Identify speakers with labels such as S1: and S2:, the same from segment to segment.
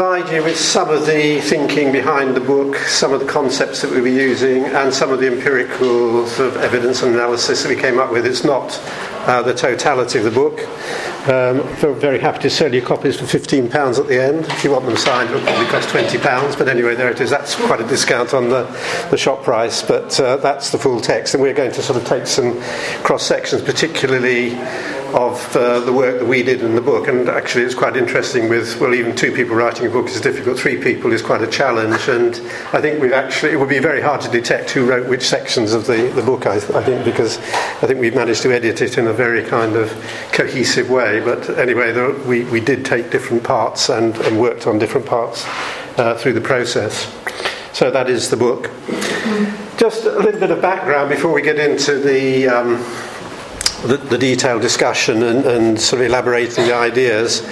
S1: provide you with some of the thinking behind the book, some of the concepts that we were using, and some of the empirical sort of evidence and analysis that we came up with. It's not uh, the totality of the book. Um, very happy to sell you copies for £15 at the end. If you want them signed, it'll probably cost £20. But anyway, there it is. That's quite a discount on the, the shop price, but uh, that's the full text. And we're going to sort of take some cross sections, particularly of uh, the work that we did in the book. And actually, it's quite interesting with, well, even two people writing a book is difficult, three people is quite a challenge. And I think we've actually, it would be very hard to detect who wrote which sections of the, the book, I, I think, because I think we've managed to edit it in a very kind of cohesive way. But anyway, there, we, we did take different parts and, and worked on different parts uh, through the process. So that is the book. Just a little bit of background before we get into the. Um, the, the, detailed discussion and, and, sort of elaborating the ideas.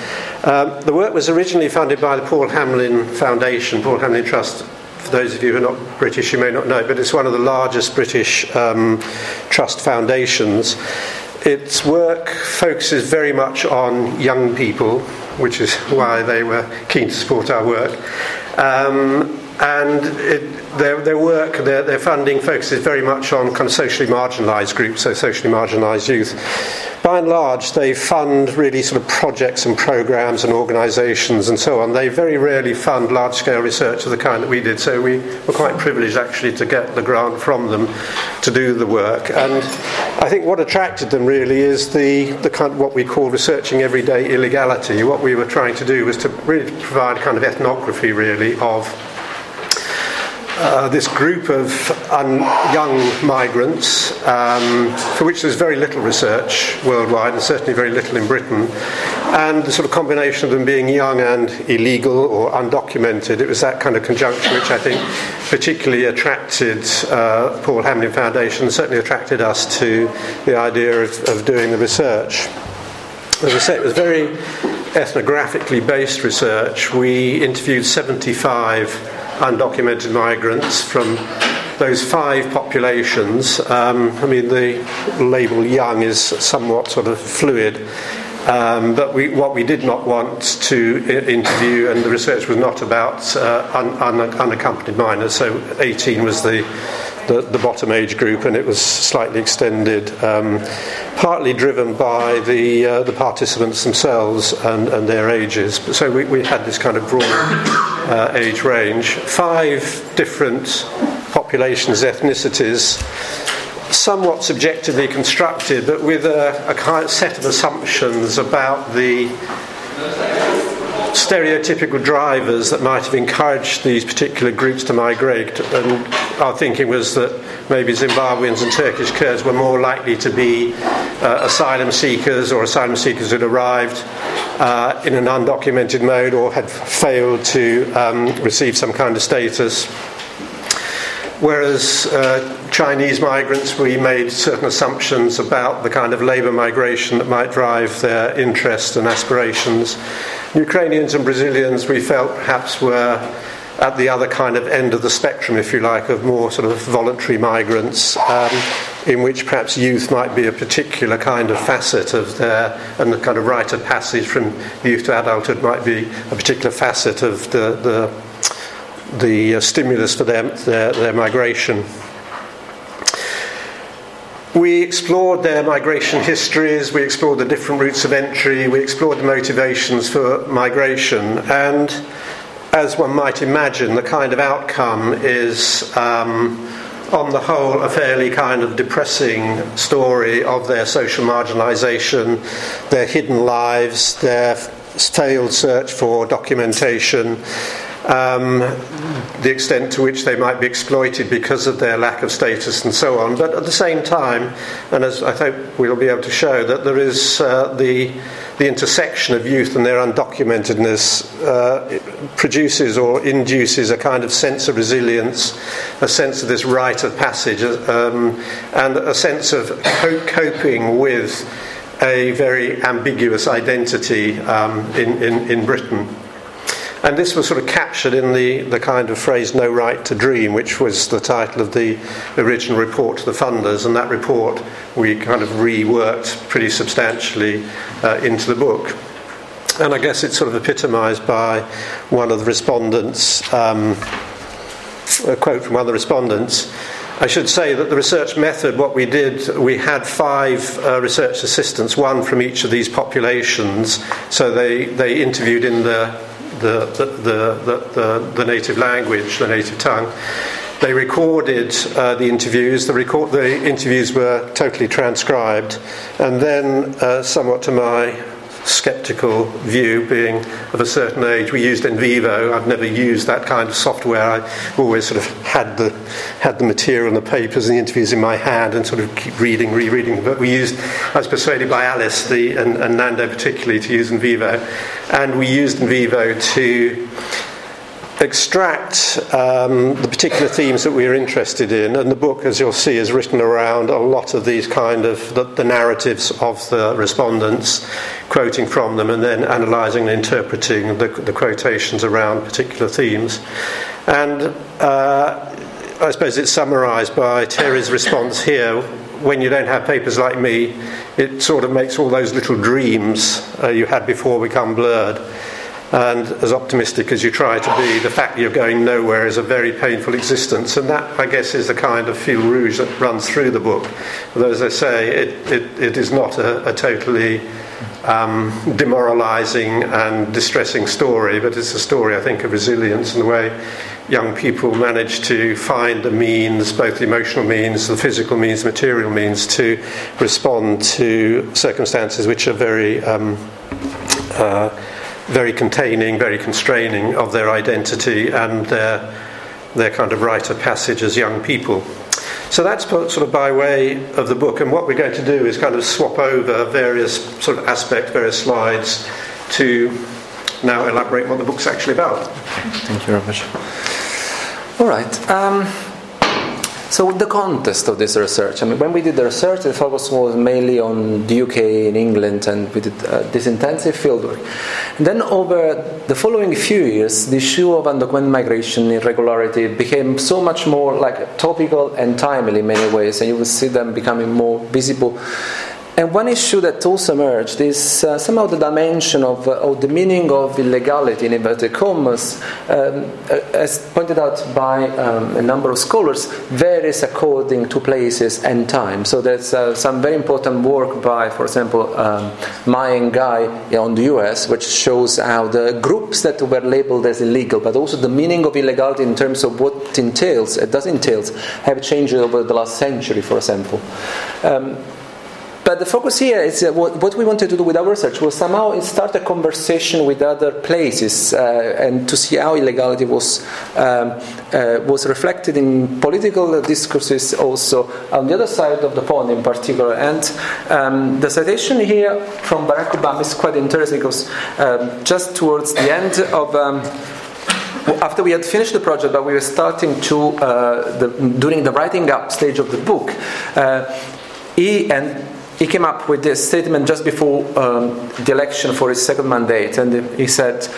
S1: Um, the work was originally funded by the Paul Hamlyn Foundation, Paul Hamlyn Trust. For those of you who are not British, you may not know, but it's one of the largest British um, trust foundations. Its work focuses very much on young people, which is why they were keen to support our work. Um, and it, their, their work, their, their funding focuses very much on kind of socially marginalised groups, so socially marginalised youth. By and large, they fund really sort of projects and programs and organisations and so on. They very rarely fund large scale research of the kind that we did, so we were quite privileged actually to get the grant from them to do the work. And I think what attracted them really is the, the kind of what we call researching everyday illegality. What we were trying to do was to really provide kind of ethnography, really, of uh, this group of un- young migrants, um, for which there's very little research worldwide, and certainly very little in Britain, and the sort of combination of them being young and illegal or undocumented. It was that kind of conjunction which I think particularly attracted uh, Paul Hamlyn Foundation, certainly attracted us to the idea of, of doing the research. As I say, it was very ethnographically based research. We interviewed 75 undocumented migrants from those five populations. Um, I mean, the label young is somewhat sort of fluid. Um, but we, what we did not want to interview, and the research was not about uh, un- un- unaccompanied minors, so 18 was the, the, the, bottom age group, and it was slightly extended, um, partly driven by the, uh, the participants themselves and, and their ages. So we, we had this kind of broad uh, age range. Five different populations, ethnicities somewhat subjectively constructed, but with a, a kind of set of assumptions about the stereotypical drivers that might have encouraged these particular groups to migrate. And our thinking was that maybe Zimbabweans and Turkish Kurds were more likely to be uh, asylum seekers or asylum seekers who had arrived uh, in an undocumented mode or had failed to um, receive some kind of status. Whereas uh, Chinese migrants, we made certain assumptions about the kind of labour migration that might drive their interests and aspirations. Ukrainians and Brazilians, we felt perhaps were at the other kind of end of the spectrum, if you like, of more sort of voluntary migrants, um, in which perhaps youth might be a particular kind of facet of their, and the kind of rite of passage from youth to adulthood might be a particular facet of the, the the uh, stimulus for their, their, their, migration. We explored their migration histories, we explored the different routes of entry, we explored the motivations for migration, and as one might imagine, the kind of outcome is, um, on the whole, a fairly kind of depressing story of their social marginalisation, their hidden lives, their failed search for documentation um, the extent to which they might be exploited because of their lack of status and so on. But at the same time, and as I hope we'll be able to show, that there is uh, the, the intersection of youth and their undocumentedness uh, produces or induces a kind of sense of resilience, a sense of this rite of passage, um, and a sense of coping with a very ambiguous identity um, in, in, in Britain. And this was sort of captured in the, the kind of phrase no right to dream, which was the title of the original report to the funders. And that report we kind of reworked pretty substantially uh, into the book. And I guess it's sort of epitomised by one of the respondents, um, a quote from one of the respondents. I should say that the research method, what we did, we had five uh, research assistants, one from each of these populations. So they, they interviewed in the the, the, the, the, native language, the native tongue. They recorded uh, the interviews. The, record, the interviews were totally transcribed, and then, uh, somewhat to my skeptical view, being of a certain age. We used NVivo. I've never used that kind of software. I always sort of had the had the material and the papers and the interviews in my hand and sort of keep reading, rereading. But we used. I was persuaded by Alice the, and, and Nando particularly to use NVivo, and we used NVivo to extract um, the particular themes that we are interested in. And the book, as you'll see, is written around a lot of these kind of the, the narratives of the respondents, quoting from them, and then analysing and interpreting the, the, quotations around particular themes. And uh, I suppose it's summarised by Terry's response here. When you don't have papers like me, it sort of makes all those little dreams uh, you had before become blurred. And as optimistic as you try to be, the fact you're going nowhere is a very painful existence. And that, I guess, is the kind of fil rouge that runs through the book. Although, as I say, it, it, it is not a, a totally um, demoralizing and distressing story, but it's a story, I think, of resilience and the way young people manage to find the means, both the emotional means, the physical means, material means, to respond to circumstances which are very. Um, uh, very containing, very constraining of their identity and their, their kind of rite of passage as young people. So that's sort of by way of the book, and what we're going to do is kind of swap over various sort of aspects, various slides, to now elaborate what the book's actually about.
S2: Thank you very much. All right. Um, so the context of this research, I mean, when we did the research, the focus was mainly on the UK and England, and we did uh, this intensive fieldwork. And then over the following few years, the issue of undocumented migration irregularity became so much more like topical and timely in many ways, and you will see them becoming more visible and one issue that also emerged is uh, somehow the dimension of, uh, the meaning of illegality in inverted commas, um, uh, as pointed out by um, a number of scholars, varies according to places and time. So there's uh, some very important work by, for example, um, Mae Ngai on the US, which shows how the groups that were labeled as illegal, but also the meaning of illegality in terms of what it entails, it does entails, have changed over the last century, for example. Um, but the focus here is uh, what, we wanted to do with our research was somehow start a conversation with other places uh, and to see how illegality was um, uh, was reflected in political discourses also on the other side of the pond in particular. And um, the citation here from Barack Obama is quite interesting because um, just towards the end of um, after we had finished the project, but we were starting to uh, the, during the writing up stage of the book. Uh, he and he came up with this statement just before um, the election for his second mandate, and he said,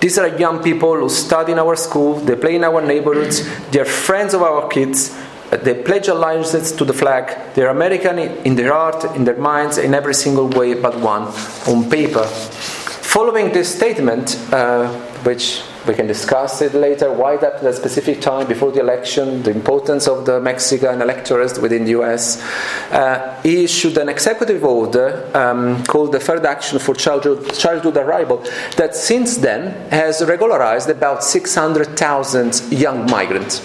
S2: These are young people who study in our school, they play in our neighborhoods, they're friends of our kids, they pledge allegiance to the flag, they're American in their heart, in their minds, in every single way but one, on paper. Following this statement, uh, which we can discuss it later. Why that at a specific time before the election, the importance of the Mexican electorate within the US. Uh, he issued an executive order um, called the Deferred Action for Childhood, Childhood Arrival that since then has regularized about 600,000 young migrants.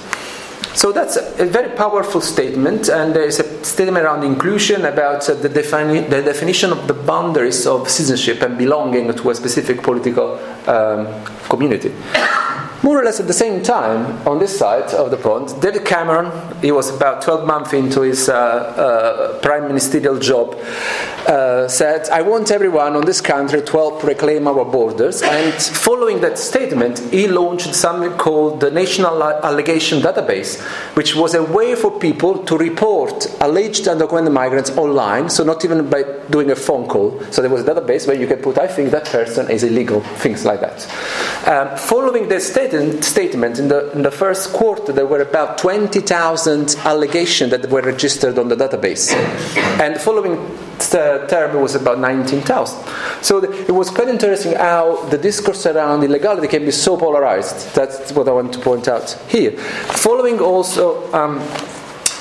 S2: So that's a very powerful statement, and there is a statement around inclusion about uh, the, defini- the, definition of the boundaries of citizenship and belonging to a specific political um, community. More or less at the same time, on this side of the pond, David Cameron, he was about 12 months into his uh, uh, prime ministerial job, uh, said, I want everyone on this country to help reclaim our borders. And following that statement, he launched something called the National Allegation Database, which was a way for people to report alleged undocumented migrants online, so not even by doing a phone call. So there was a database where you could put, I think that person is illegal, things like that. Um, following that statement, statement in, the, in the first quarter, there were about 20,000 allegations that were registered on the database. And following the term, was about 19,000. So it was quite interesting how the discourse around illegality can be so polarized. That's what I want to point out here. Following also um,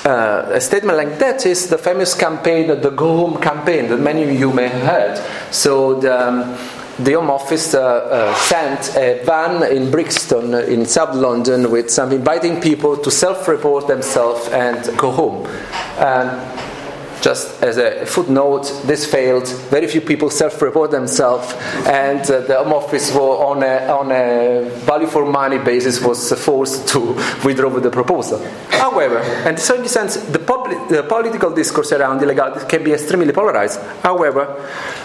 S2: uh, a statement like that is the famous campaign, the Go Home campaign, that many of you may have heard. So the, um, the Home Office uh, uh, sent a van in Brixton, in South London, with some inviting people to self-report themselves and go home. Um, just as a footnote, this failed. Very few people self-report themselves, and uh, the Home Office, on a, on a value for money basis, was forced to withdraw the proposal. However, and in the sense, the, the political discourse around illegality can be extremely polarized. However,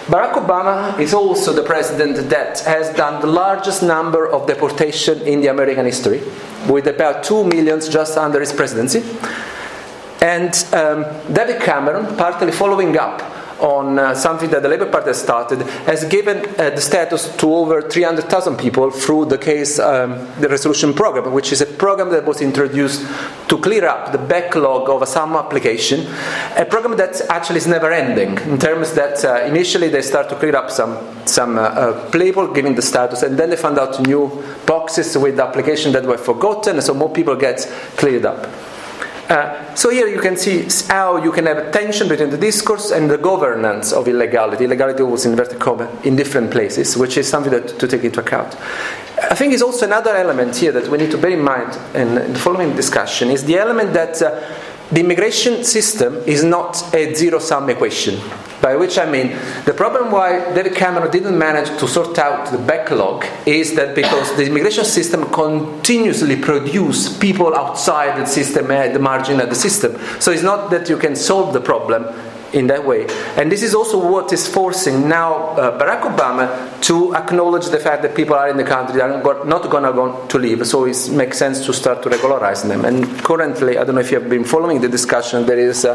S2: Barack Obama is also the president that has done the largest number of deportation in the American history, with about two millions just under his presidency. And um, David Cameron, partly following up on uh, something that the Labour Party has started, has given uh, the status to over 300,000 people through the case, um, the resolution program, which is a program that was introduced to clear up the backlog of asylum application, a program that actually is never ending in terms that uh, initially they start to clear up some some uh, uh, people giving the status, and then they found out new boxes with the application that were forgotten, and so more people get cleared up. Uh, so here you can see how you can have a tension between the discourse and the governance of illegality. Illegality was inverted comma in different places, which is something that to take into account. I think is also another element here that we need to bear in mind in, the following discussion is the element that uh, the immigration system is not a zero-sum equation. By which I mean, the problem why David Cameron didn't manage to sort out the backlog is that because the immigration system continuously produces people outside the system at the margin of the system. So it's not that you can solve the problem, in that way. And this is also what is forcing now uh, Barack Obama to acknowledge the fact that people are in the country that are not going to go to leave. So it makes sense to start to regularize them. And currently, I don't know if you have been following the discussion, there is uh,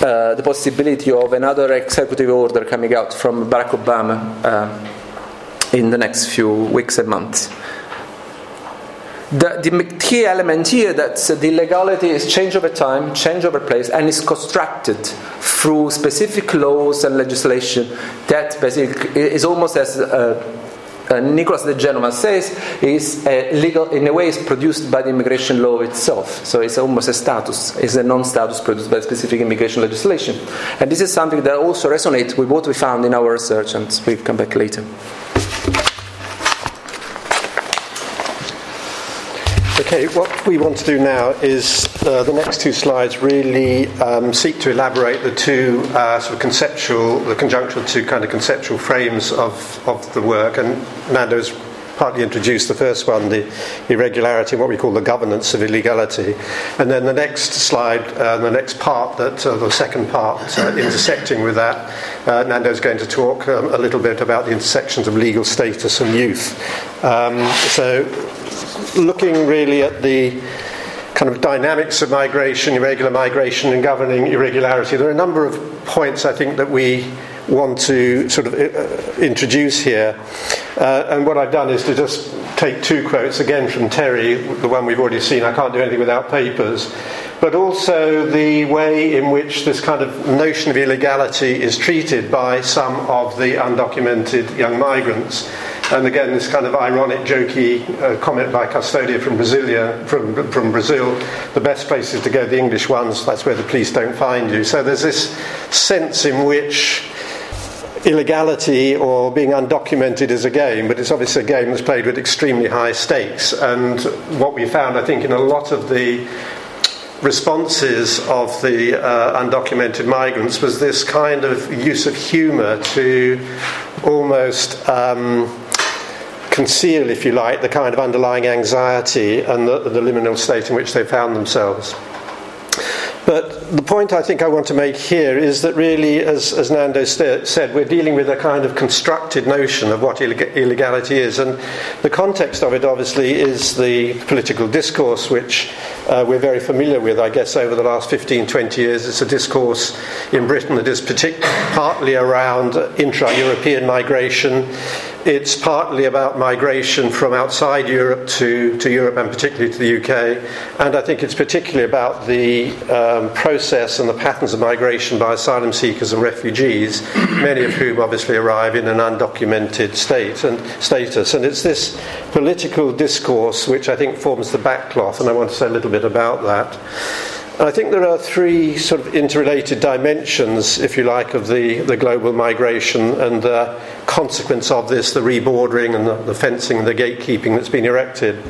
S2: uh, the possibility of another executive order coming out from Barack Obama uh, in the next few weeks and months. The, the, key element here that the legality is change over time, change over place, and is constructed through specific laws and legislation that basically is almost as uh, uh, Nicholas de Genova says, is legal in a way is produced by the immigration law itself. So it's almost a status, it's a non-status produced by specific immigration legislation. And this is something that also resonates with what we found in our research, and we'll come back later.
S1: Okay, what we want to do now is uh, the next two slides really um, seek to elaborate the two uh, sort of conceptual, the conjunctural two kind of conceptual frames of, of the work. And Nando's partly introduced the first one, the irregularity, what we call the governance of illegality. And then the next slide, uh, the next part, that uh, the second part, uh, intersecting with that, uh, Nando's going to talk um, a little bit about the intersections of legal status and youth. Um, so looking really at the kind of dynamics of migration, irregular migration, and governing irregularity, there are a number of points I think that we want to sort of uh, introduce here. Uh, and what I've done is to just take two quotes again from Terry, the one we've already seen, I can't do anything without papers, but also the way in which this kind of notion of illegality is treated by some of the undocumented young migrants. And again, this kind of ironic, jokey uh, comment by Custodia from Brasilia, from, from Brazil, the best places to go, the English ones, that's where the police don't find you. So there's this sense in which illegality or being undocumented is a game, but it's obviously a game that's played with extremely high stakes. And what we found, I think, in a lot of the responses of the uh, undocumented migrants was this kind of use of humour to almost. Um, conceal, if you like, the kind of underlying anxiety and the, the liminal state in which they found themselves. But the point I think I want to make here is that really, as, as Nando st- said, we're dealing with a kind of constructed notion of what illeg- illegality is. And the context of it, obviously, is the political discourse, which uh, we're very familiar with, I guess, over the last 15, 20 years. It's a discourse in Britain that is partic- partly around intra European migration. It's partly about migration from outside Europe to, to Europe and particularly to the UK. And I think it's particularly about the um, process and the patterns of migration by asylum seekers and refugees, many of whom obviously arrive in an undocumented state and status. And it's this political discourse which I think forms the backcloth, and I want to say a little bit about that. I think there are three sort of interrelated dimensions, if you like, of the, the global migration and the consequence of this, the rebordering and the, the fencing and the gatekeeping that's been erected.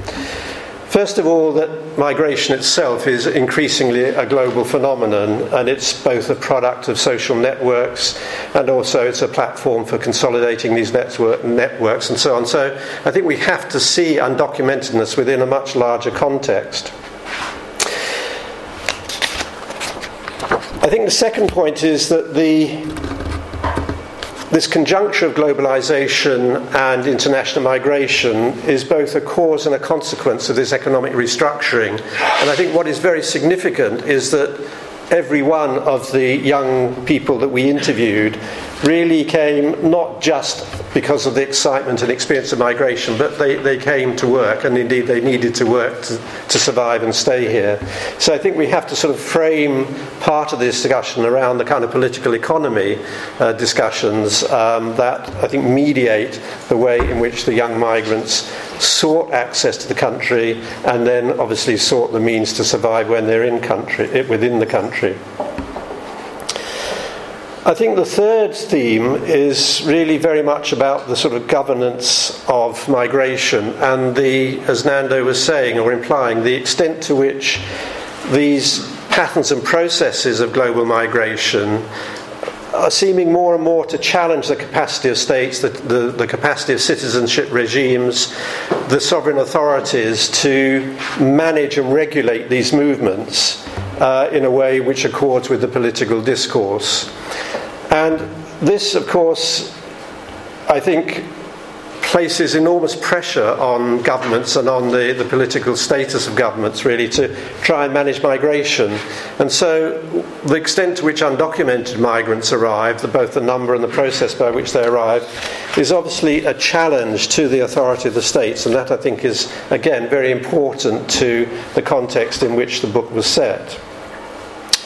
S1: First of all, that migration itself is increasingly a global phenomenon, and it's both a product of social networks and also it's a platform for consolidating these network, networks and so on. So I think we have to see undocumentedness within a much larger context. I think the second point is that the this conjuncture of globalization and international migration is both a cause and a consequence of this economic restructuring. And I think what is very significant is that every one of the young people that we interviewed really came not just because of the excitement and experience of migration, but they, they came to work, and indeed they needed to work to, to survive and stay here. So I think we have to sort of frame part of this discussion around the kind of political economy uh, discussions um, that I think mediate the way in which the young migrants sought access to the country and then obviously sought the means to survive when they're in country, within the country. I think the third theme is really very much about the sort of governance of migration and the, as Nando was saying or implying, the extent to which these patterns and processes of global migration are seeming more and more to challenge the capacity of states, the, the, the, capacity of citizenship regimes, the sovereign authorities to manage and regulate these movements uh, in a way which accords with the political discourse. And this, of course, I think places enormous pressure on governments and on the, the political status of governments really to try and manage migration. And so the extent to which undocumented migrants arrive, the, both the number and the process by which they arrive, is obviously a challenge to the authority of the states, and that I think is again very important to the context in which the book was set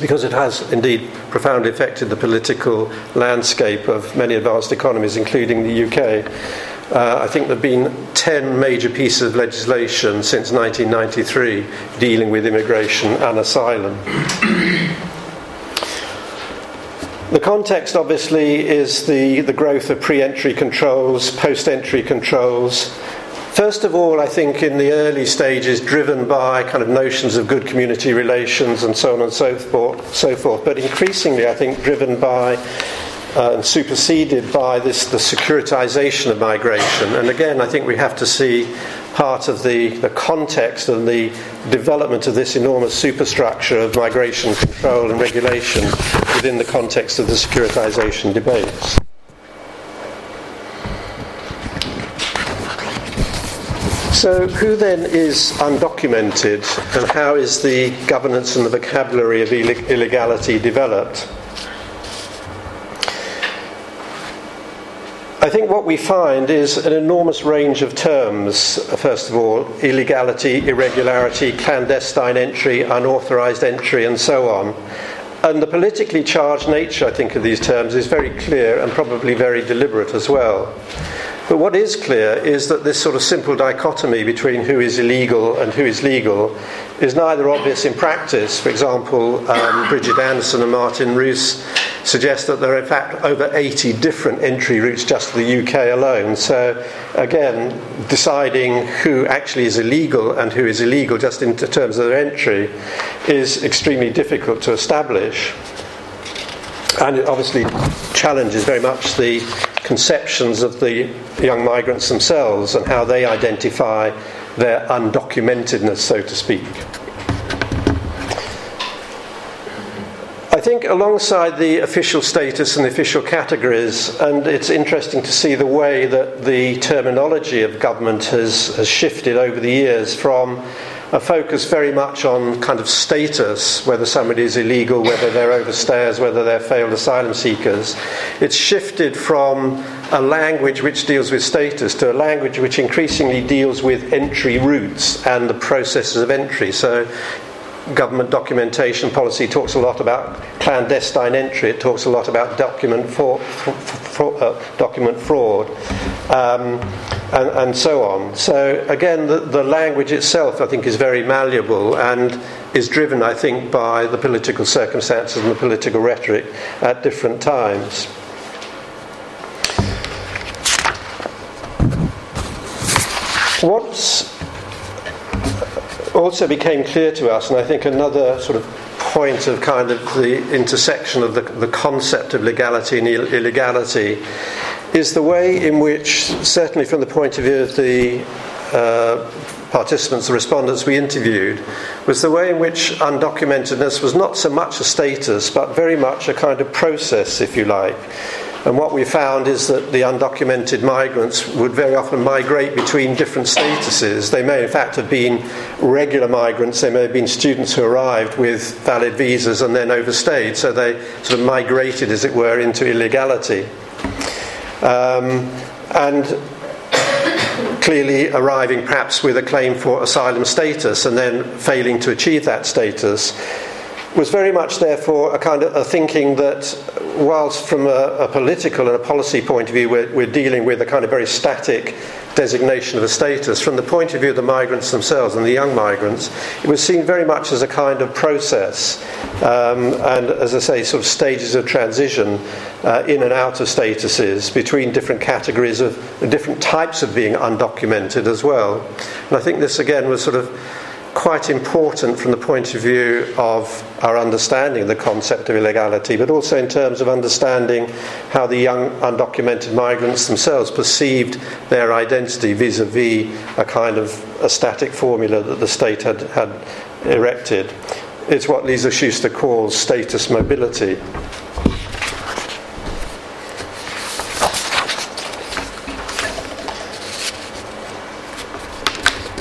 S1: because it has indeed profoundly affected the political landscape of many advanced economies, including the UK. Uh, I think there have been 10 major pieces of legislation since 1993 dealing with immigration and asylum. The context, obviously, is the, the growth of pre entry controls, post entry controls, First of all, I think in the early stages, driven by kind of notions of good community relations and so on and so forth, so forth. but increasingly, I think, driven by uh, and superseded by this the securitization of migration. And again, I think we have to see part of the, the context and the development of this enormous superstructure of migration control and regulation within the context of the securitization debates. So, who then is undocumented, and how is the governance and the vocabulary of illegality developed? I think what we find is an enormous range of terms. First of all, illegality, irregularity, clandestine entry, unauthorized entry, and so on. And the politically charged nature, I think, of these terms is very clear and probably very deliberate as well. But what is clear is that this sort of simple dichotomy between who is illegal and who is legal is neither obvious in practice. For example, um, Bridget Anderson and Martin Ruhs suggest that there are in fact over 80 different entry routes just to the UK alone. So, again, deciding who actually is illegal and who is illegal just in terms of their entry is extremely difficult to establish. And obviously challenges very much the conceptions of the young migrants themselves and how they identify their undocumentedness, so to speak. I think alongside the official status and the official categories, and it's interesting to see the way that the terminology of government has, has shifted over the years from a focus very much on kind of status, whether somebody is illegal, whether they're overstayers, whether they're failed asylum seekers. It's shifted from a language which deals with status to a language which increasingly deals with entry routes and the processes of entry. So government documentation policy talks a lot about clandestine entry. It talks a lot about document, for, for, for, uh, document fraud, um, and, and, so on. So again, the, the, language itself, I think, is very malleable and is driven, I think, by the political circumstances and the political rhetoric at different times. What's also became clear to us, and I think another sort of point of kind of the intersection of the, the concept of legality and Ill- illegality is the way in which, certainly from the point of view of the uh, participants, the respondents we interviewed, was the way in which undocumentedness was not so much a status, but very much a kind of process, if you like. And what we found is that the undocumented migrants would very often migrate between different statuses. They may, in fact, have been regular migrants, they may have been students who arrived with valid visas and then overstayed, so they sort of migrated, as it were, into illegality. Um, and clearly arriving perhaps with a claim for asylum status and then failing to achieve that status was very much, therefore, a kind of a thinking that, whilst from a, a political and a policy point of view, we're, we're, dealing with a kind of very static designation of a status, from the point of view of the migrants themselves and the young migrants, it was seen very much as a kind of process um, and, as I say, sort of stages of transition uh, in and out of statuses between different categories of different types of being undocumented as well. And I think this, again, was sort of quite important from the point of view of our understanding of the concept of illegality, but also in terms of understanding how the young undocumented migrants themselves perceived their identity vis a vis a kind of a static formula that the state had, had erected. It's what Lisa Schuster calls status mobility.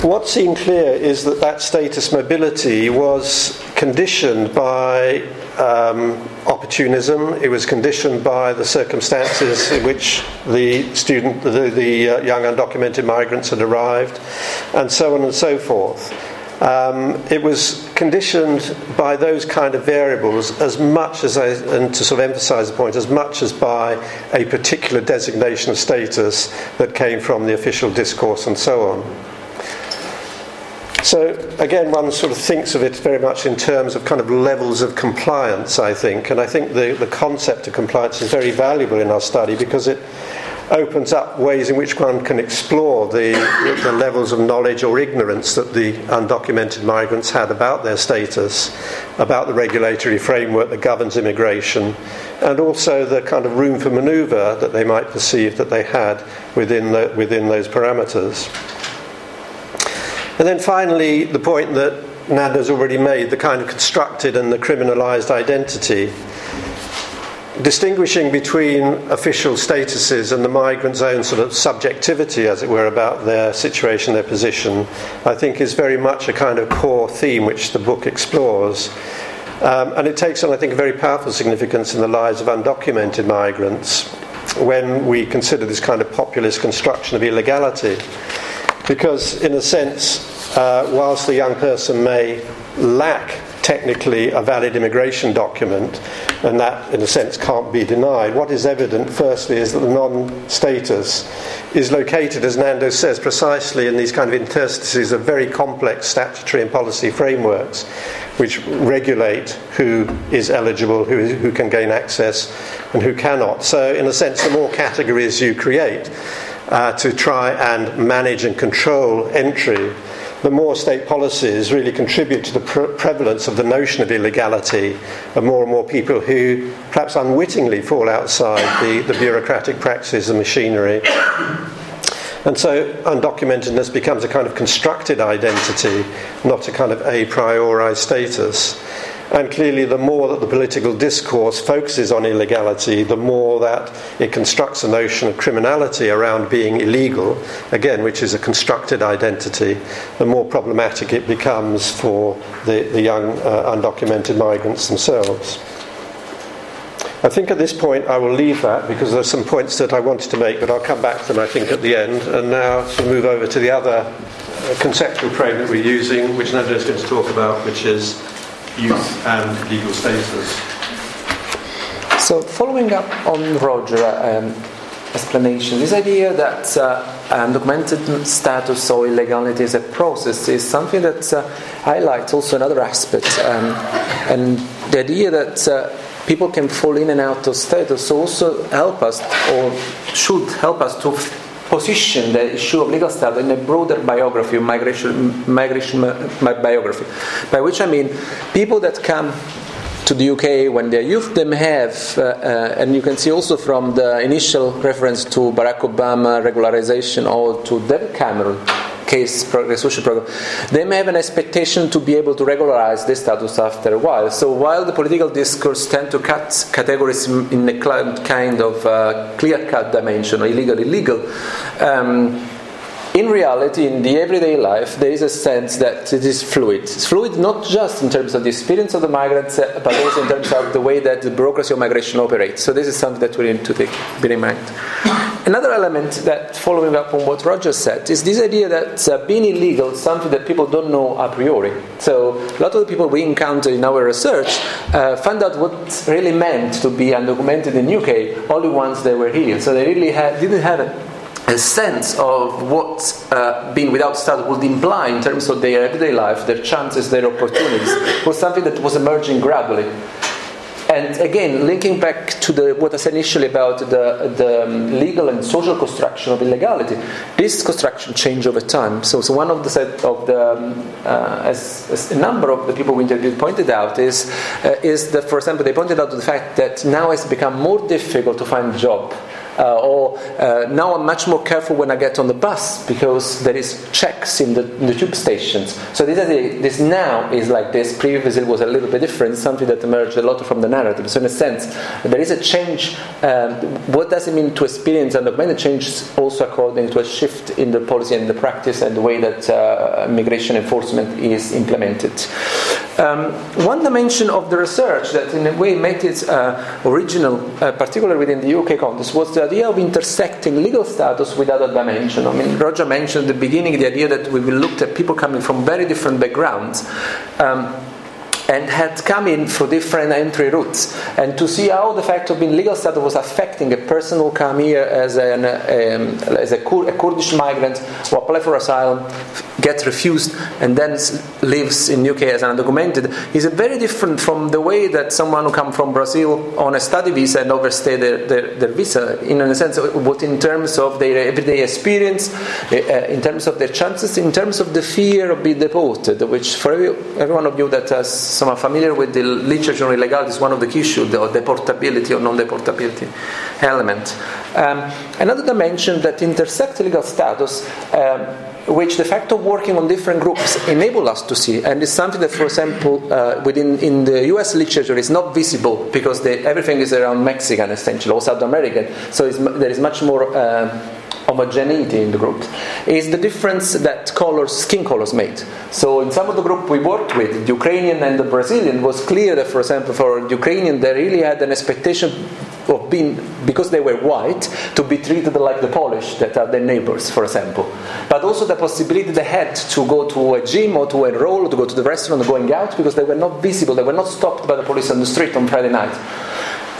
S1: What seemed clear is that that status mobility was conditioned by um, opportunism. It was conditioned by the circumstances in which the student, the, the uh, young undocumented migrants had arrived, and so on and so forth. Um, it was conditioned by those kind of variables as much as, I, and to sort of emphasize the point, as much as by a particular designation of status that came from the official discourse and so on. So, again, one sort of thinks of it very much in terms of kind of levels of compliance, I think. And I think the, the concept of compliance is very valuable in our study because it opens up ways in which one can explore the, the levels of knowledge or ignorance that the undocumented migrants had about their status, about the regulatory framework that governs immigration, and also the kind of room for manoeuvre that they might perceive that they had within, the, within those parameters. And then finally, the point that Nando's already made the kind of constructed and the criminalised identity. Distinguishing between official statuses and the migrant's own sort of subjectivity, as it were, about their situation, their position, I think is very much a kind of core theme which the book explores. Um, and it takes on, I think, a very powerful significance in the lives of undocumented migrants when we consider this kind of populist construction of illegality. Because, in a sense, uh, whilst the young person may lack technically a valid immigration document, and that, in a sense, can't be denied. What is evident, firstly, is that the non status is located, as Nando says, precisely in these kind of interstices of very complex statutory and policy frameworks which regulate who is eligible, who, who can gain access, and who cannot. So, in a sense, the more categories you create, uh, to try and manage and control entry, the more state policies really contribute to the pre- prevalence of the notion of illegality, and more and more people who perhaps unwittingly fall outside the, the bureaucratic practices and machinery. And so undocumentedness becomes a kind of constructed identity, not a kind of a priori status. And clearly, the more that the political discourse focuses on illegality, the more that it constructs a notion of criminality around being illegal, again, which is a constructed identity, the more problematic it becomes for the, the young uh, undocumented migrants themselves. I think at this point I will leave that because there are some points that I wanted to make, but I'll come back to them, I think, at the end. And now to move over to the other uh, conceptual frame that we're using, which Nando is going to talk about, which is youth and legal status.
S2: So, following up on Roger's um, explanation, this idea that uh, undocumented status or illegality is a process is something that uh, highlights also another aspect, um, and the idea that uh, people can fall in and out of status also help us or should help us to position the issue of legal status in a broader biography, migration, migration biography. By which I mean people that come to the UK when they're youth, them have, uh, uh, and you can see also from the initial reference to Barack Obama regularization or to David Cameron case social program, they may have an expectation to be able to regularize this status after a while. So while the political discourse tend to cut categories in a kind of uh, clear-cut dimension, illegal, illegal. Um, in reality, in the everyday life, there is a sense that it is fluid. It's fluid not just in terms of the experience of the migrants, uh, but also in terms of the way that the bureaucracy of migration operates. So this is something that we need to take bear in mind. Another element that, following up on what Roger said, is this idea that uh, being illegal is something that people don't know a priori. So a lot of the people we encounter in our research uh, found out what really meant to be undocumented in UK only once they were here. So they really had, didn't have a a sense of what uh, being without status would imply in terms of their everyday life, their chances, their opportunities, was something that was emerging gradually. And again, linking back to the, what I said initially about the, the um, legal and social construction of illegality, this construction changed over time. So, so one of the set of the, um, uh, as, as, a number of the people we interviewed pointed out is, uh, is that, for example, they pointed out the fact that now it's become more difficult to find a job uh, or uh, now I'm much more careful when I get on the bus because there is checks in the, in the tube stations. So this, is this now is like this. Previously it was a little bit different, something that emerged a lot from the narrative. So in a sense, there is a change. Um, what does it mean to experience and the change also according to a shift in the policy and the practice and the way that uh, migration enforcement is implemented. Um, one dimension of the research that in a way made it uh, original, uh, particularly within the UK context, was the idea of intersecting legal status with other dimensions. I mean, Roger mentioned at the beginning the idea that we looked at people coming from very different backgrounds. Um, and had come in through different entry routes. And to see how the fact of being legal status was affecting a person who come here as, an, um, as a, Kur- a, Kurdish migrant who apply for asylum, gets refused, and then lives in UK as an undocumented is very different from the way that someone who come from Brazil on a study visa and overstay their, their, their visa, in a sense, what in terms of their everyday experience, uh, in terms of their chances, in terms of the fear of being deported, which for every, every one of you that has some are familiar with the literature on illegality is one of the key issues, the deportability or non-deportability element. Um, another dimension that intersects legal status um, which the fact of working on different groups enable us to see, and it's something that, for example, uh, within in the U.S. literature is not visible because the, everything is around Mexican essentially or South American, so there is much more. Uh, homogeneity in the group is the difference that colors, skin colors made. So in some of the group we worked with, the Ukrainian and the Brazilian, was clear that, for example, for the Ukrainian, they really had an expectation of being, because they were white, to be treated like the Polish that are their neighbors, for example. But also the possibility they had to go to a gym or to enroll, to go to the restaurant, going out, because they were not visible, they were not stopped by the police on the street on Friday night.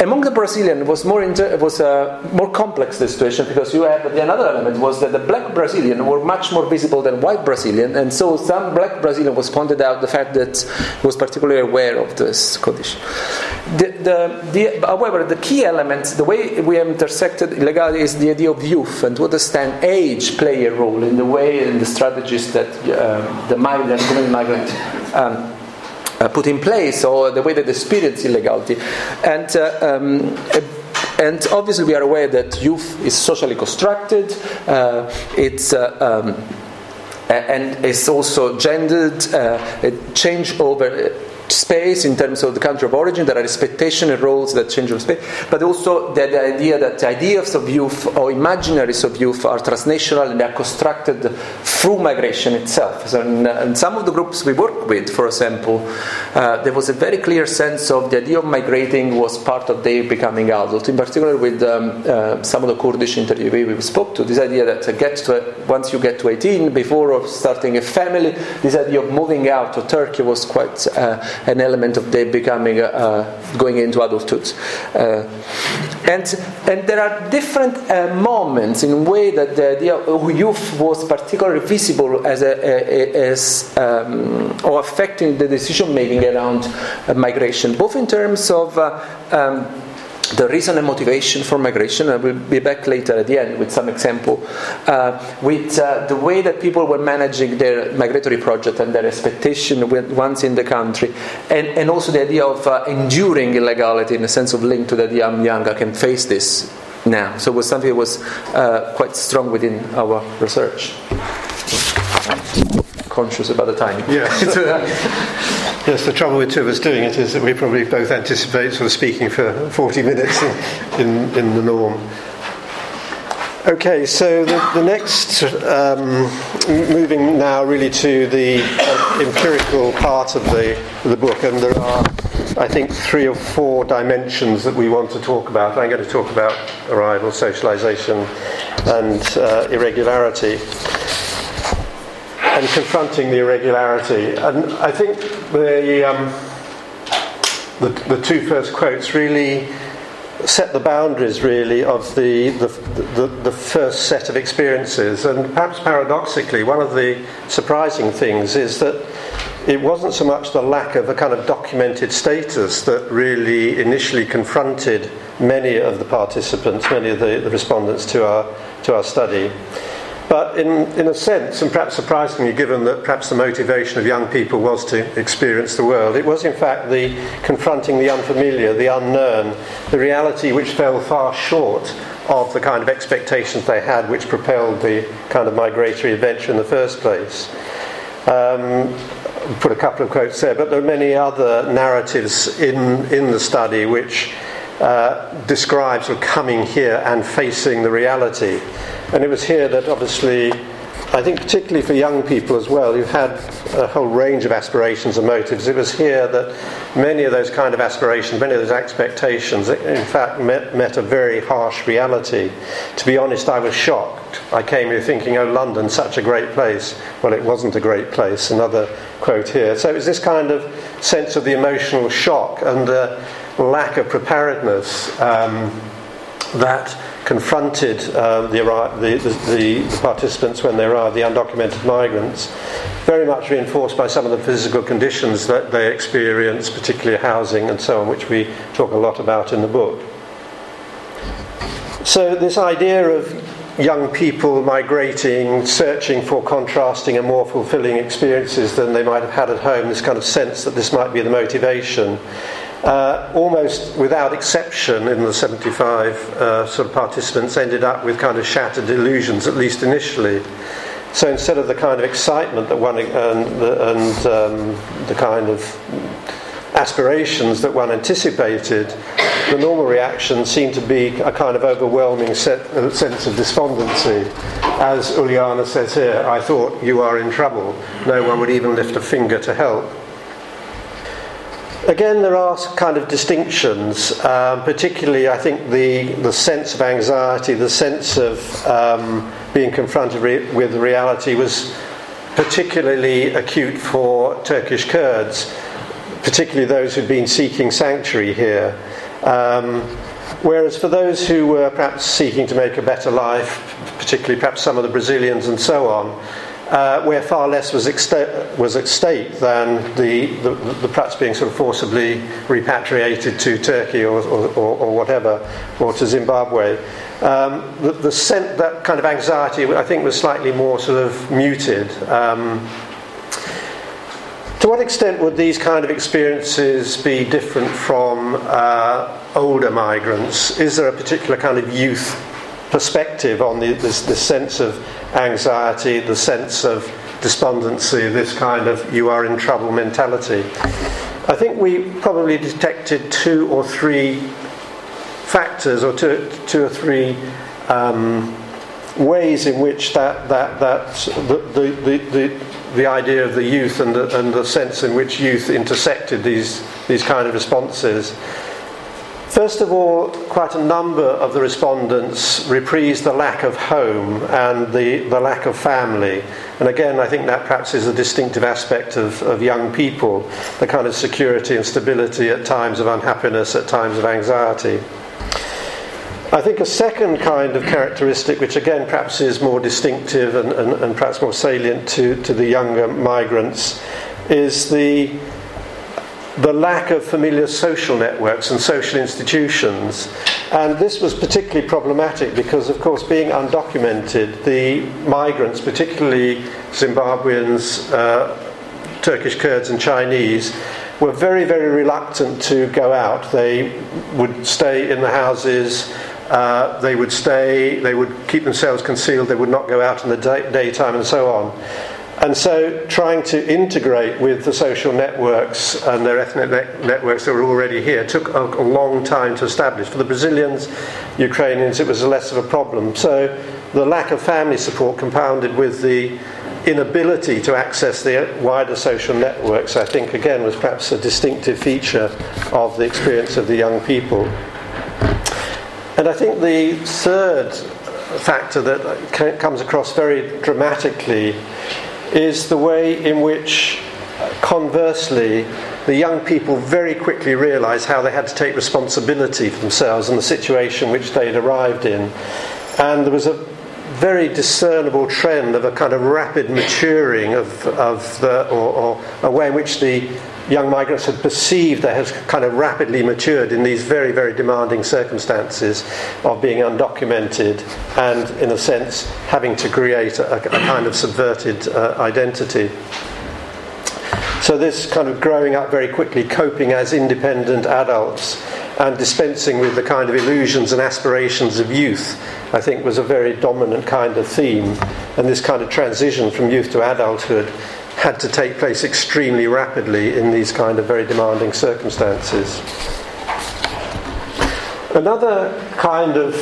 S2: Among the Brazilian was more inter- was a more complex the situation because you have another element was that the black Brazilian were much more visible than white Brazilian, and so some black Brazilian was pointed out the fact that was particularly aware of this condition. the, the, the, however, the key elements, the way we have intersected illegality is the idea of youth and to extent age play a role in the way and the strategies that um, the migrant, migrant um, uh, put in place or the way that they experience illegality. And uh, um, and obviously, we are aware that youth is socially constructed. Uh, it's uh, um, and it's also gendered. Uh, it change over space in terms of the country of origin. There are expectation and roles that change over space, but also the, the, idea that the ideas of youth or imaginaries of youth are transnational and they are constructed through migration itself. So in, in some of the groups we work with, for example, uh, there was a very clear sense of the idea of migrating was part of their becoming adult. In particular, with um, uh, some of the Kurdish interviewees we spoke to, this idea that uh, get to once you get to 18, before starting a family, this idea of moving out of Turkey was quite uh, an element of their becoming, uh, uh, going into adulthood. Uh, and, and there are different moments in a way that the idea of youth was particularly visible as, a, a, as um, or affecting the decision making around migration, both in terms of um, the reason and motivation for migration. I will be back later at the end with some example. Uh, with uh, the way that people were managing their migratory project and their expectation once in the country, and, and also the idea of uh, enduring illegality in the sense of link to the idea I'm young, I can face this now. So it was something that was uh, quite strong within our research. Conscious about the time.
S1: Yes. Yes, the trouble with two of us doing it is that we probably both anticipate sort of speaking for 40 minutes in, in, the norm. Okay, so the, the next, um, moving now really to the uh, empirical part of the, the book, and there are, I think, three or four dimensions that we want to talk about. I'm going to talk about arrival, socialization, and uh, irregularity and confronting the irregularity. And I think the, um, the, the, two first quotes really set the boundaries, really, of the, the, the, the first set of experiences. And perhaps paradoxically, one of the surprising things is that it wasn't so much the lack of a kind of documented status that really initially confronted many of the participants, many of the, the respondents to our, to our study. But in, in a sense, and perhaps surprisingly, given that perhaps the motivation of young people was to experience the world, it was in fact the confronting the unfamiliar, the unknown, the reality which fell far short of the kind of expectations they had, which propelled the kind of migratory adventure in the first place. Um, put a couple of quotes there, but there are many other narratives in, in the study which uh, describes of coming here and facing the reality. And it was here that obviously, I think particularly for young people as well, who've had a whole range of aspirations and motives, it was here that many of those kind of aspirations, many of those expectations, in fact met, met a very harsh reality. To be honest, I was shocked. I came here thinking, oh, London, such a great place. Well, it wasn't a great place. Another quote here. So it was this kind of sense of the emotional shock and uh, lack of preparedness um, that confronted uh, the, the, the, participants when they arrived, the undocumented migrants, very much reinforced by some of the physical conditions that they experience, particularly housing and so on, which we talk a lot about in the book. So, this idea of young people migrating, searching for contrasting and more fulfilling experiences than they might have had at home, this kind of sense that this might be the motivation, uh, almost without exception in the 75 uh, sort of participants ended up with kind of shattered illusions, at least initially. So instead of the kind of excitement that one and, and um, the kind of aspirations that one anticipated, the normal reaction seemed to be a kind of overwhelming set, uh, sense of despondency. As Uliana says here, I thought you are in trouble. No one would even lift a finger to help. Again, there are kind of distinctions, um, particularly, I think, the, the sense of anxiety, the sense of um, being confronted re- with reality was particularly acute for Turkish Kurds, particularly those who'd been seeking sanctuary here. Um, whereas for those who were perhaps seeking to make a better life, particularly perhaps some of the Brazilians and so on, uh, where far less was, exta- was at stake than the, the, the, perhaps being sort of forcibly repatriated to Turkey or, or, or, whatever, or to Zimbabwe. Um, the, the scent, that kind of anxiety, I think, was slightly more sort of muted. Um, to what extent would these kind of experiences be different from uh, older migrants? Is there a particular kind of youth perspective on the, this, this sense of anxiety, the sense of despondency, this kind of you are in trouble mentality? I think we probably detected two or three factors or two, two or three um, ways in which that, that, that the, the, the, the idea of the youth and the, and the sense in which youth intersected these, these kind of responses. First of all, quite a number of the respondents reprised the lack of home and the, the lack of family. And again, I think that perhaps is a distinctive aspect of, of young people the kind of security and stability at times of unhappiness, at times of anxiety. I think a second kind of characteristic, which again perhaps is more distinctive and, and, and perhaps more salient to, to the younger migrants, is the, the lack of familiar social networks and social institutions. And this was particularly problematic because, of course, being undocumented, the migrants, particularly Zimbabweans, uh, Turkish Kurds, and Chinese, were very, very reluctant to go out. They would stay in the houses uh, they would stay, they would keep themselves concealed, they would not go out in the day, daytime, and so on. And so, trying to integrate with the social networks and their ethnic ne- networks that were already here took a, a, long time to establish. For the Brazilians, Ukrainians, it was less of a problem. So, the lack of family support compounded with the inability to access the wider social networks, I think, again, was perhaps a distinctive feature of the experience of the young people. And I think the third factor that comes across very dramatically is the way in which, conversely, the young people very quickly realised how they had to take responsibility for themselves and the situation which they'd arrived in. And there was a very discernible trend of a kind of rapid maturing of, of the, or, or a way in which the young migrants had perceived they had kind of rapidly matured in these very, very demanding circumstances of being undocumented and, in a sense, having to create a, a kind of subverted uh, identity. So, this kind of growing up very quickly, coping as independent adults, and dispensing with the kind of illusions and aspirations of youth, I think was a very dominant kind of theme. And this kind of transition from youth to adulthood had to take place extremely rapidly in these kind of very demanding circumstances. Another kind of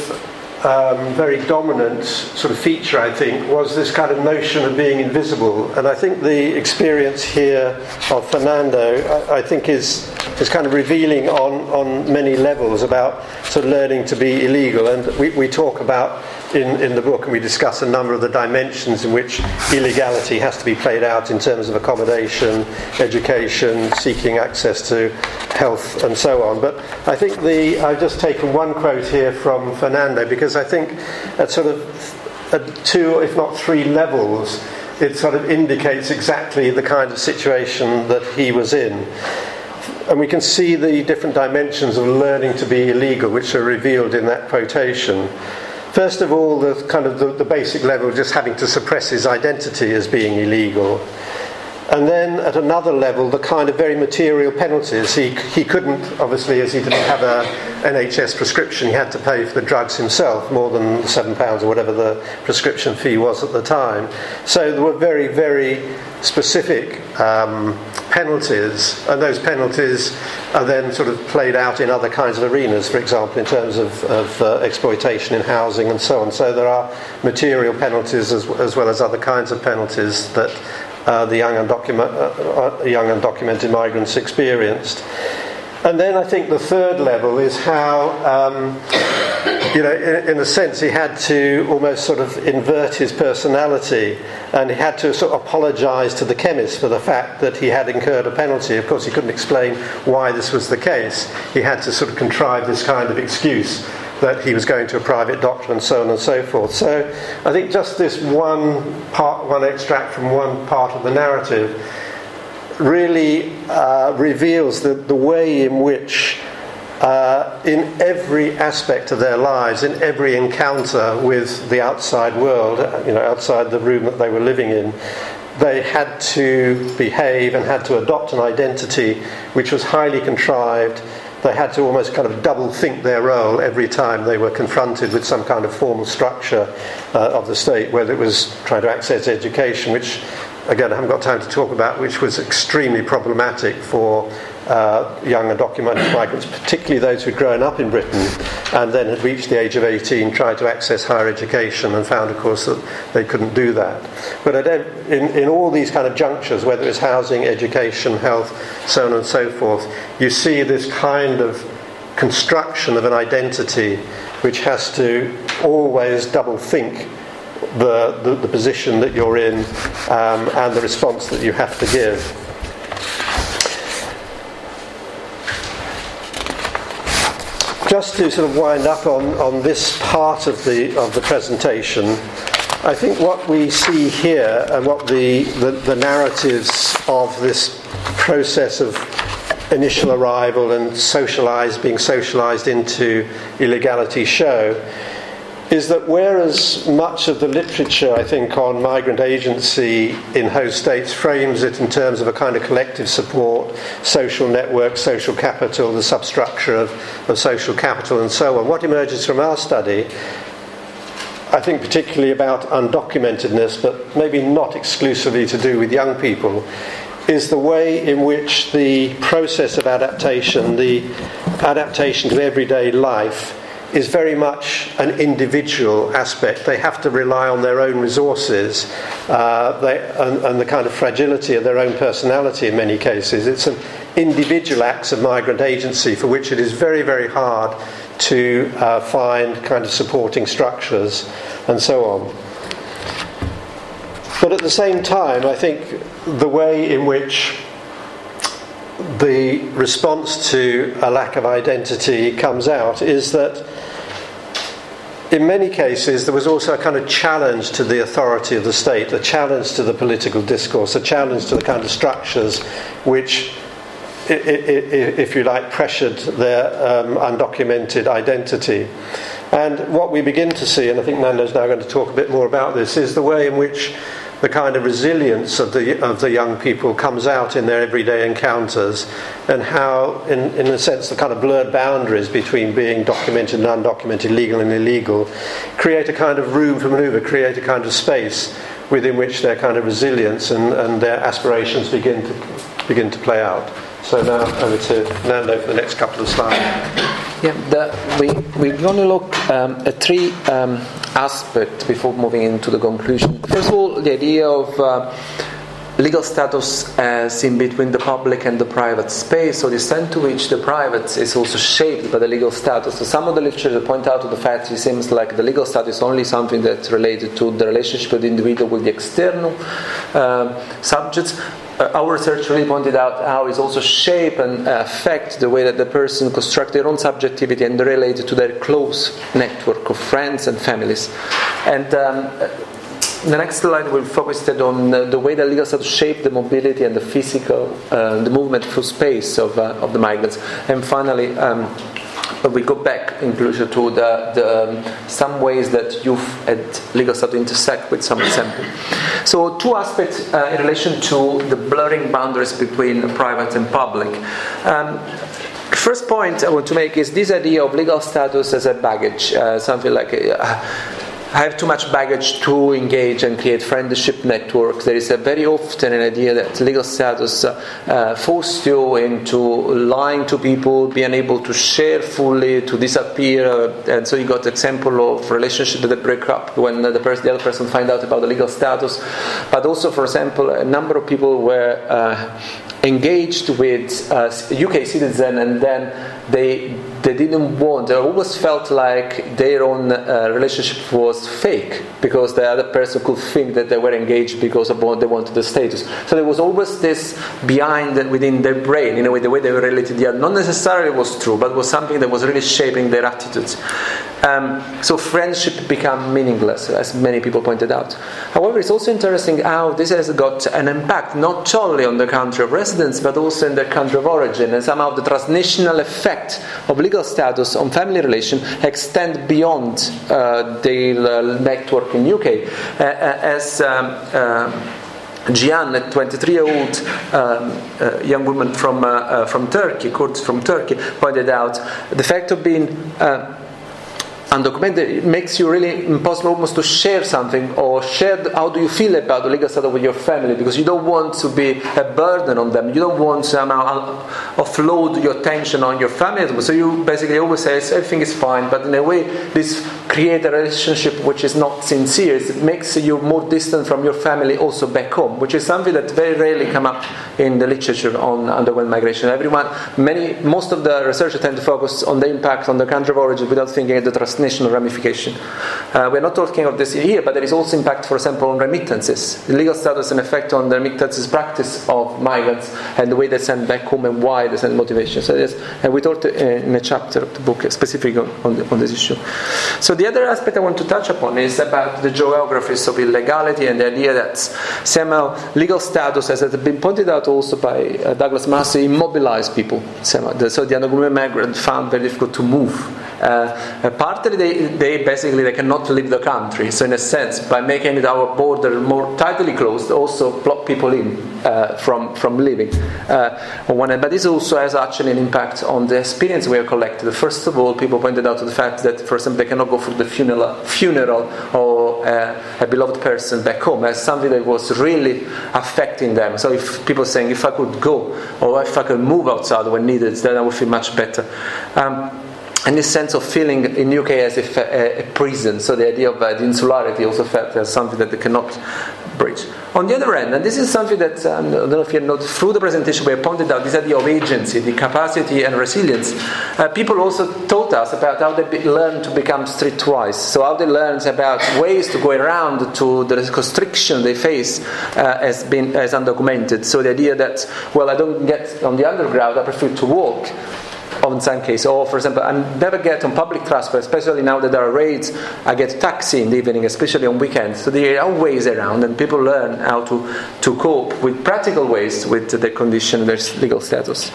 S1: um, very dominant sort of feature, I think, was this kind of notion of being invisible. And I think the experience here of Fernando, I, I think, is, is kind of revealing on, on many levels about sort of learning to be illegal. And we, we talk about in, in the book, and we discuss a number of the dimensions in which illegality has to be played out in terms of accommodation, education, seeking access to health, and so on. But I think the I've just taken one quote here from Fernando because I think at sort of at two, if not three levels, it sort of indicates exactly the kind of situation that he was in. And we can see the different dimensions of learning to be illegal, which are revealed in that quotation. First of all, the kind of the, the basic level, of just having to suppress his identity as being illegal. And then at another level, the kind of very material penalties. He, he couldn't, obviously, as he didn't have a NHS prescription, he had to pay for the drugs himself, more than £7 or whatever the prescription fee was at the time. So there were very, very specific um, penalties, and those penalties are then sort of played out in other kinds of arenas, for example, in terms of, of uh, exploitation in housing and so on. So there are material penalties as, as well as other kinds of penalties that uh, the young, undocument, uh, uh, young undocumented migrants experienced. And then I think the third level is how, um, you know, in, in, a sense, he had to almost sort of invert his personality and he had to sort of apologize to the chemist for the fact that he had incurred a penalty. Of course, he couldn't explain why this was the case. He had to sort of contrive this kind of excuse that he was going to a private doctor and so on and so forth. So I think just this one part, one extract from one part of the narrative really uh, reveals the, the way in which uh, in every aspect of their lives, in every encounter with the outside world, you know, outside the room that they were living in, they had to behave and had to adopt an identity which was highly contrived. They had to almost kind of double think their role every time they were confronted with some kind of formal structure uh, of the state, whether it was trying to access education, which again I haven't got time to talk about, which was extremely problematic for uh, young undocumented migrants, particularly those who'd grown up in Britain and then had reached the age of 18, tried to access higher education and found, of course, that they couldn't do that. But in, in all these kind of junctures, whether it's housing, education, health, so on and so forth, you see this kind of construction of an identity which has to always double think the, the, the position that you're in um, and the response that you have to give. Just to sort of wind up on, on this part of the, of the presentation, I think what we see here and what the, the, the narratives of this process of initial arrival and socialized, being socialized into illegality show is that whereas much of the literature, I think, on migrant agency in host states frames it in terms of a kind of collective support, social network, social capital, the substructure of, of social capital, and so on, what emerges from our study I think particularly about undocumentedness, but maybe not exclusively to do with young people, is the way in which the process of adaptation, the adaptation to everyday life, is very much an individual aspect. They have to rely on their own resources uh, they, and, and, the kind of fragility of their own personality in many cases. It's an individual acts of migrant agency for which it is very, very hard to uh, find kind of supporting structures and so on. But at the same time, I think the way in which the response to a lack of identity comes out is that in many cases, there was also a kind of challenge to the authority of the state, a challenge to the political discourse, a challenge to the kind of structures which, if you like, pressured their um, undocumented identity. And what we begin to see, and I think Nando's now going to talk a bit more about this, is the way in which the kind of resilience of the, of the young people comes out in their everyday encounters, and how, in, in a sense, the kind of blurred boundaries between being documented and undocumented, legal and illegal, create a kind of room for manoeuvre, create a kind of space within which their kind of resilience and, and their aspirations begin to, begin to play out. So now over to Nando for the next couple of slides.
S2: Yeah, the, we, we're going to look um, at three um, aspects before moving into the conclusion. First of all, the idea of uh, legal status as in between the public and the private space, so the extent to which the private is also shaped by the legal status. So some of the literature point out to the fact it seems like the legal status is only something that's related to the relationship of the individual with the external uh, subjects. Uh, our research really pointed out how it's also shape and affect the way that the person construct their own subjectivity and relate to their close network of friends and families. And um, the next slide will focus on the way that legal status shape the mobility and the physical, uh, the movement through space of, uh, of the migrants. And finally, um, we go back in inclusion to the, the um, some ways that youth and legal status intersect with some example. So two aspects uh, in relation to the blurring boundaries between private and public. Um, first point I want to make is this idea of legal status as a baggage, uh, something like. Uh, I have too much baggage to engage and create friendship networks. There is a very often an idea that legal status uh, uh, you into lying to people, being able to share fully, to disappear, uh, and so you got example of relationship that break up when the, person, the other person find out about the legal status. But also, for example, a number of people were uh, engaged with UK citizen and then they didn't want, they always felt like their own uh, relationship was fake because the other person could think that they were engaged because of what they wanted the status. So there was always this behind within their brain, in a way, the way they were related the other. Not necessarily was true, but was something that was really shaping their attitudes. Um, so friendship become meaningless, as many people pointed out. However, it's also interesting how this has got an impact not only on the country of residence, but also in the country of origin, and somehow the transnational effect of legal status on family relation extend beyond uh, the network in UK, uh, uh, as. Um, uh, Gian, a 23-year-old um, uh, young woman from uh, uh, from Turkey, Kurds from Turkey, pointed out the fact of being uh, undocumented it makes you really impossible almost to share something or share how do you feel about the legal status with your family? Because you don't want to be a burden on them. You don't want to somehow uh, offload your tension on your family. So you basically always say everything is fine. But in a way this create a relationship which is not sincere. It makes you more distant from your family also back home which is something that very rarely come up in the literature on underground migration. Everyone many most of the researchers tend to focus on the impact on the country of origin without thinking of the trust national ramification. Uh, we're not talking of this here, but there is also impact, for example, on remittances. The legal status and effect on the remittances practice of migrants and the way they send back home and why they send motivation. So yes, and we talked uh, in a chapter of the book specifically on, on, the, on, this issue. So the other aspect I want to touch upon is about the geographies of illegality and the idea that somehow legal status, as has been pointed out also by uh, Douglas Massey, immobilized people. So the, so the undocumented migrant found very difficult to move. Uh, partly they, they basically they cannot leave the country. So in a sense, by making our border more tightly closed, also block people in uh, from from leaving. Uh, but this also has actually an impact on the experience we have collected. First of all, people pointed out to the fact that, for example, they cannot go for the funeral, funeral or uh, a beloved person back home as something that was really affecting them. So if people saying, if I could go or if I could move outside when needed, then I would feel much better. Um, and this sense of feeling in UK as if a, a prison. So the idea of uh, the insularity also felt as something that they cannot bridge. On the other end, and this is something that um, I don't know if you know, through the presentation we pointed out this idea of agency, the capacity and resilience. Uh, people also taught us about how they be, learn to become streetwise. So how they learn about ways to go around to the constriction they face uh, as been as undocumented. So the idea that well, I don't get on the underground, I prefer to walk in some cases. Or, for example, I never get on public transport, especially now that there are raids. I get taxi in the evening, especially on weekends. So there are ways around, and people learn how to, to cope with practical ways with their condition, their legal status.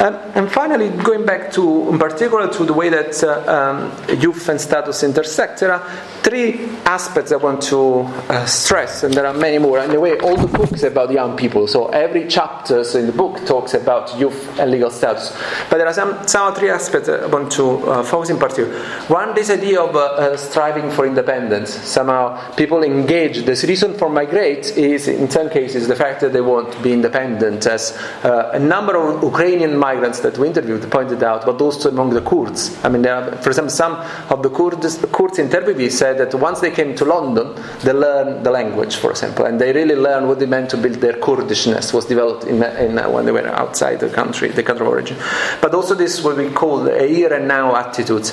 S2: Um, and finally, going back to, in particular, to the way that uh, um, youth and status intersect, there are three aspects I want to uh, stress, and there are many more. In a way, all the books about young people. So every chapter in the book talks about youth and legal status. But there are some, some three aspects I want to uh, focus in particular. One, this idea of uh, uh, striving for independence. Somehow people engage. The reason for migrate is, in some cases, the fact that they want to be independent. As uh, a number of Ukrainian migrants that we interviewed pointed out, but also among the Kurds. I mean, are, for example, some of the Kurds, Kurds interviewees said that once they came to London, they learned the language, for example, and they really learned what it meant to build their Kurdishness was developed in, in uh, when they were outside the country, the country of origin. But also this what we call a here and now attitude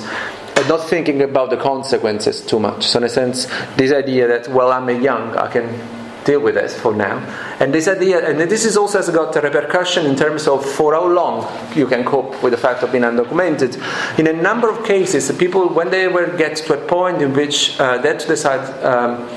S2: and not thinking about the consequences too much. So in a sense, this idea that well I'm a young, I can deal with this for now. And this idea, and this is also has got a repercussion in terms of for how long you can cope with the fact of being undocumented. In a number of cases, people when they will get to a point in which uh, they to decide. Um,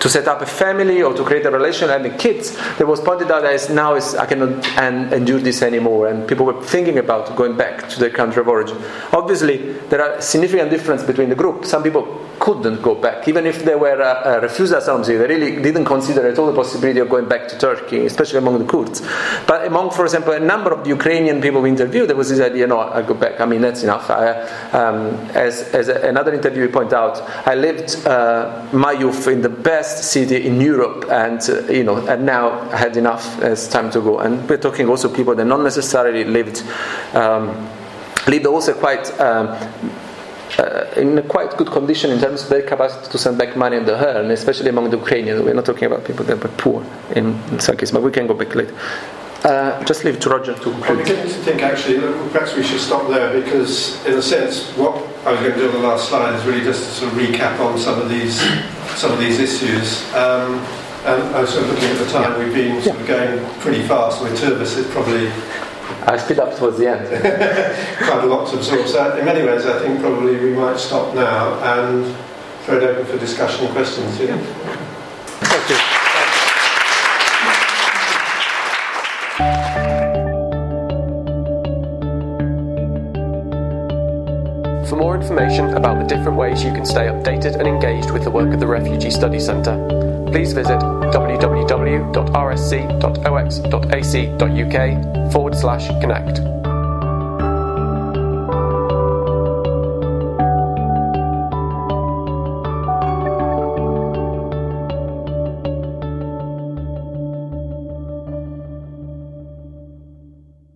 S2: to set up a family or to create a relation. Having kids that was pointed out as now is I cannot and, endure this anymore. And people were thinking about going back to their country of origin. Obviously there are significant difference between the group. Some people couldn't go back. Even if they were uh, uh, refused asylum they really didn't consider at all the possibility of going back to Turkey especially among the Kurds. But among for example a number of the Ukrainian people we interviewed there was this idea no I go back. I mean that's enough. I, um, as, as another interview point out I lived uh, my youth in the best best city in Europe, and uh, you know, and now had enough. It's time to go. And we're talking also people that not necessarily lived um, lived also quite. Um, uh, in a quite good condition in terms of their capacity to send back money in the earn, especially among the Ukrainians. We're not talking about people that were poor in some cases, but we can go back later. Uh, just leave it to Roger to conclude.
S1: I to think actually perhaps we should stop there because, in a sense, what I was going to do on the last slide is really just to sort of recap on some of these some of these issues. Um, and I was sort of looking at the time, we've been sort of going pretty fast. With two of us, it's probably
S2: I speed up towards the end.
S1: quite a lot to absorb. So in many ways, I think probably we might stop now and throw it open for discussion and questions. Yeah.
S3: Thank you. For more information about the different ways you can stay updated and engaged with the work of the Refugee Study Centre, please visit www.rsc.ox.ac.uk forward slash connect.